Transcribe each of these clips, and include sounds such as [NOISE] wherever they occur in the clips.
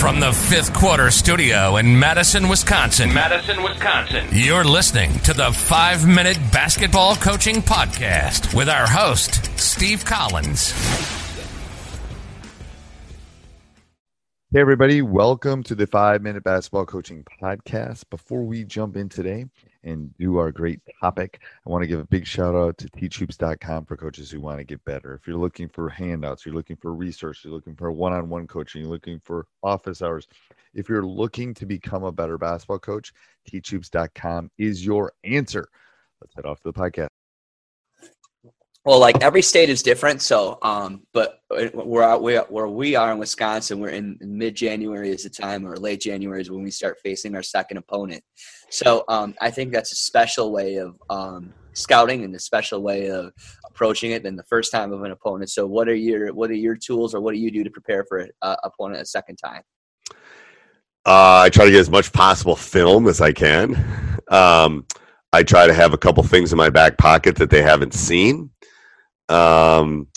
From the fifth quarter studio in Madison, Wisconsin. Madison, Wisconsin. You're listening to the five minute basketball coaching podcast with our host, Steve Collins. Hey, everybody, welcome to the five minute basketball coaching podcast. Before we jump in today and do our great topic, I want to give a big shout out to teachhoops.com for coaches who want to get better. If you're looking for handouts, you're looking for research, you're looking for one on one coaching, you're looking for office hours, if you're looking to become a better basketball coach, teachhoops.com is your answer. Let's head off to the podcast. Well, like every state is different. So, um, but where we where we are in Wisconsin, we're in, mid January is the time, or late January is when we start facing our second opponent. So, um, I think that's a special way of um, scouting and a special way of approaching it than the first time of an opponent. So, what are your what are your tools, or what do you do to prepare for an uh, opponent a second time? Uh, I try to get as much possible film as I can. Um, I try to have a couple things in my back pocket that they haven't seen. Um,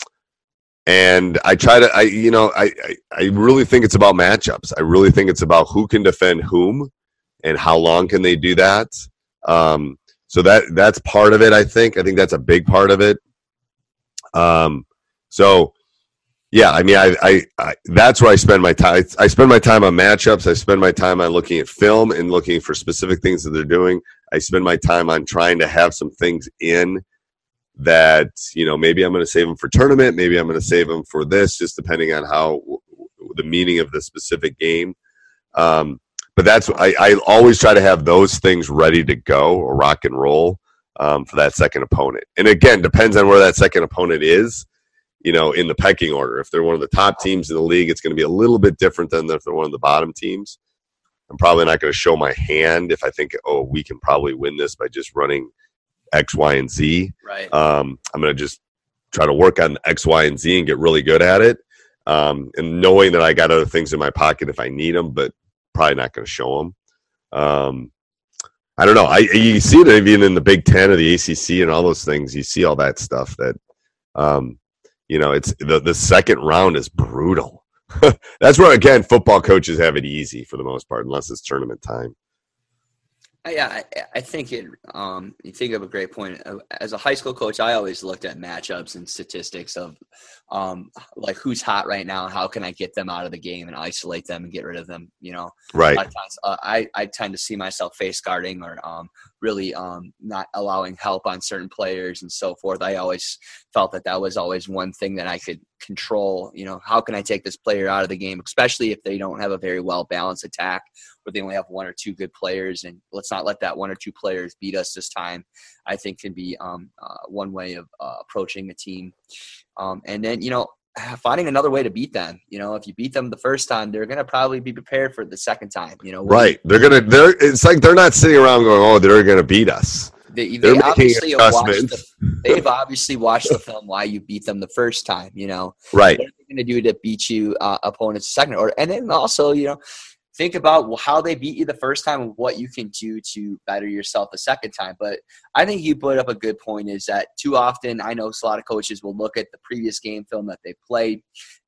and I try to, I you know, I, I, I really think it's about matchups. I really think it's about who can defend whom, and how long can they do that. Um, so that that's part of it. I think. I think that's a big part of it. Um, so yeah, I mean, I, I, I, that's where I spend my time. I spend my time on matchups. I spend my time on looking at film and looking for specific things that they're doing. I spend my time on trying to have some things in that you know maybe i'm going to save them for tournament maybe i'm going to save them for this just depending on how the meaning of the specific game. Um, but that's I, I always try to have those things ready to go or rock and roll um, for that second opponent. And again depends on where that second opponent is you know in the pecking order. If they're one of the top teams in the league it's going to be a little bit different than if they're one of the bottom teams. I'm probably not going to show my hand if i think oh we can probably win this by just running X, Y, and Z. Right. Um, I'm going to just try to work on X, Y, and Z and get really good at it. Um, and knowing that I got other things in my pocket if I need them, but probably not going to show them. Um, I don't know. I you see it even in the Big Ten or the ACC and all those things. You see all that stuff that, um, you know, it's the the second round is brutal. [LAUGHS] That's where again football coaches have it easy for the most part, unless it's tournament time. Yeah, I, I think it. Um, you think of a great point. Uh, as a high school coach, I always looked at matchups and statistics of, um, like who's hot right now and how can I get them out of the game and isolate them and get rid of them. You know, right. Times, uh, I I tend to see myself face guarding or um, really um, not allowing help on certain players and so forth. I always felt that that was always one thing that I could control. You know, how can I take this player out of the game, especially if they don't have a very well balanced attack where they only have one or two good players, and let's not let that one or two players beat us this time. I think can be um, uh, one way of uh, approaching a team. Um, and then you know [SIGHS] finding another way to beat them. You know, if you beat them the first time, they're going to probably be prepared for the second time. You know, right? They're gonna. They're. It's like they're not sitting around going, "Oh, they're going to beat us." They, they obviously have watched the, [LAUGHS] they've obviously watched the film why you beat them the first time. You know, right? What are they going to do to beat you uh, opponents second or and then also you know think about how they beat you the first time and what you can do to better yourself the second time. But I think you put up a good point is that too often I know a lot of coaches will look at the previous game film that they played,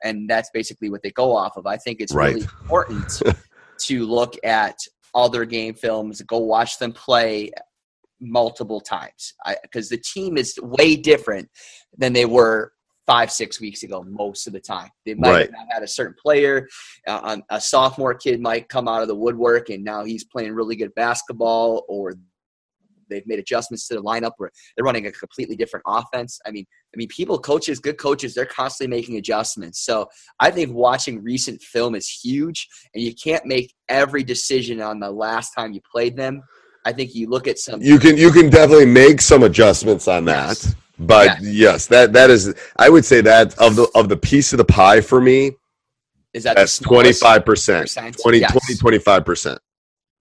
and that's basically what they go off of. I think it's right. really important [LAUGHS] to look at other game films, go watch them play multiple times because the team is way different than they were five, six weeks ago, most of the time. They might Right. have had a certain player. Uh, um, a sophomore kid might come out of the woodwork and now he's playing really good basketball, or they've made adjustments to the lineup where they're running a completely different offense. I mean, I mean, people, coaches, good coaches, they're constantly making adjustments. So I think watching recent film is huge, and you can't make every decision on the last time you played them. I think you look at some. You can you can definitely make some adjustments on that. But Yes. yes, that that is I would say that of the of the piece of the pie for me, is that that's 25%. percent? 20, Yes. 20 25%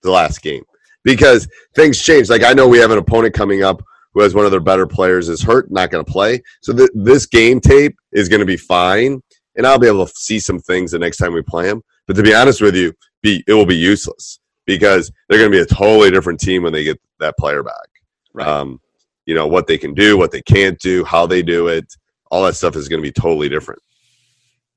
the last game. Because things change. Like I know we have an opponent coming up who has one of their better players is hurt, not going to play. So th- this game tape is going to be fine, and I'll be able to see some things the next time we play them. But to be honest with you, be it will be useless because they're going to be a totally different team when they get that player back. Right. Um, you know what they can do, what they can't do, how they do it. All that stuff is going to be totally different.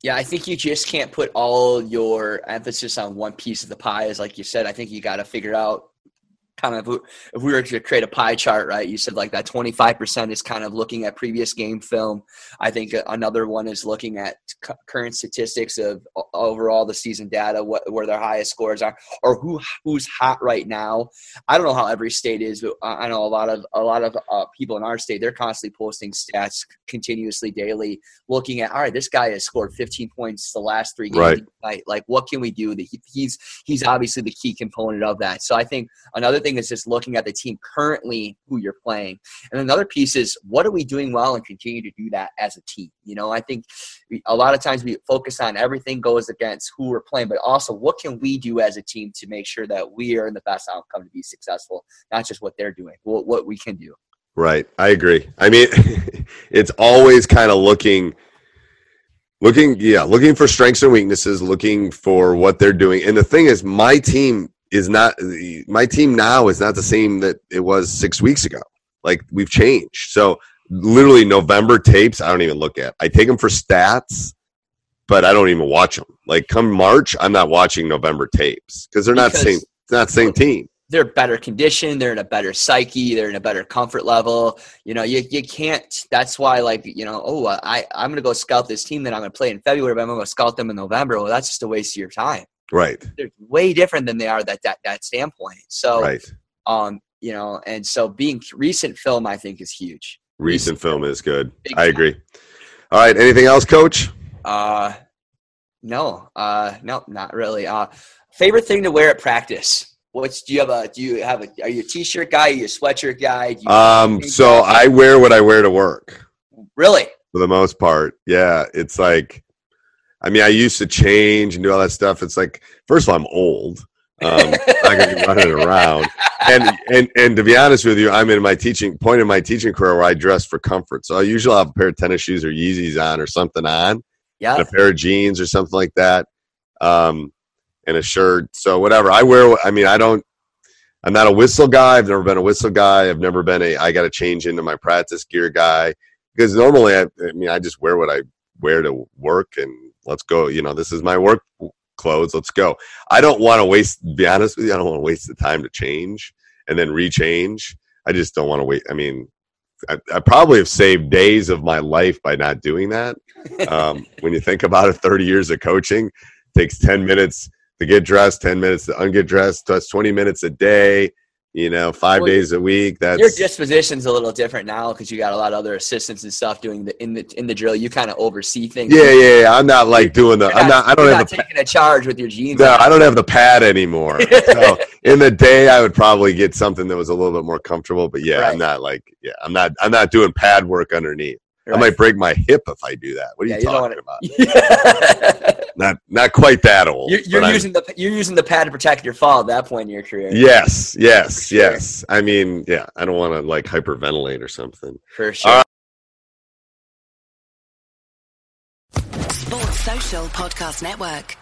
Yeah, I think you just can't put all your emphasis on one piece of the pie. As like you said, I think you got to figure out kind of if we were to create a pie chart, right? You said like that 25% is kind of looking at previous game film. I think another one is looking at current statistics of overall the season data, what where their highest scores are, or who who's hot right now. I don't know how every state is, but I know a lot of a lot of uh, people in our state. They're constantly posting stats continuously, daily, looking at all right, this guy has scored 15 points the last three games. Right. Like, like what can we do? That he, he's he's obviously the key component of that. So I think another thing is just looking at the team currently who you're playing, and another piece is what are we doing well and continue to do that as a team. You know, I think we, a lot of times we focus on everything goes against who we're playing, but also what can we do as a team to make sure that we are in the best outcome to be successful, not just what they're doing, what what we can do. Right. I agree. I mean, [LAUGHS] it's always kind of looking, looking, yeah, looking for strengths and weaknesses, looking for what they're doing. And the thing is, my team is not, my team now is not the same that it was six weeks ago. Like we've changed. So literally November tapes, I don't even look at. I take them for stats, but I don't even watch them. Like come March, I'm not watching November tapes because they're not the same, not the same team. they're better condition they're in a better psyche they're in a better comfort level you know you, you can't that's why like you know oh i i'm gonna go scout this team that i'm gonna play in february but i'm gonna scout them in november well that's just a waste of your time Right. they're way different than they are that that that standpoint so Right. um you know and so being recent film i think is huge Recent film is good. I time. agree. All right. Anything else, Coach? uh no uh no not really uh favorite thing to wear at practice what's do you have a do you have a are you a t-shirt guy are you a sweatshirt guy do you Um. So I wear what I wear to work really for the most part. Yeah. It's like, I mean, I used to change and do all that stuff. It's like, first of all, I'm old. Um, not gonna be running around. And and and to be honest with you, I'm in my teaching point in my teaching career where I dress for comfort. So I usually have a pair of tennis shoes or Yeezys on or something on. yeah a pair of jeans or something like that, um, and a shirt. So whatever I wear, I mean, I don't. I'm not a whistle guy. I've never been a whistle guy. I've never been a. I got to change into my practice gear guy because normally, I, I mean, I just wear what I wear to work and let's go. You know, this is my work clothes. Let's go. I don't want to waste. Be honest with you, I don't want to waste the time to change and then rechange. I just don't want to wait. I mean, I, I probably have saved days of my life by not doing that [LAUGHS] um, when you think about it 30 years of coaching takes 10 minutes to get dressed 10 minutes to unget dressed that's 20 minutes a day you know five Well, days a week that's your disposition's a little different now because you got a lot of other assistants and stuff doing the in the in the drill. You kind of oversee things. yeah, yeah yeah i'm not like doing the i'm not i don't have not the taking a charge with your jeans. no, on. I don't have the pad anymore. [LAUGHS] So in the day, I would probably get something that was a little bit more comfortable. But yeah, Right. I'm not like yeah, I'm not I'm not doing pad work underneath. I might break my hip if I do that. What are Yeah, you you don't talking about? [LAUGHS] Not not quite that old. you're you're but I'm- using the you're using the pad to protect your fall at that point in your career. Yes, yes, sure. yes. I mean, yeah, I don't want to like hyperventilate or something. for sure. All Sports Social Podcast Network.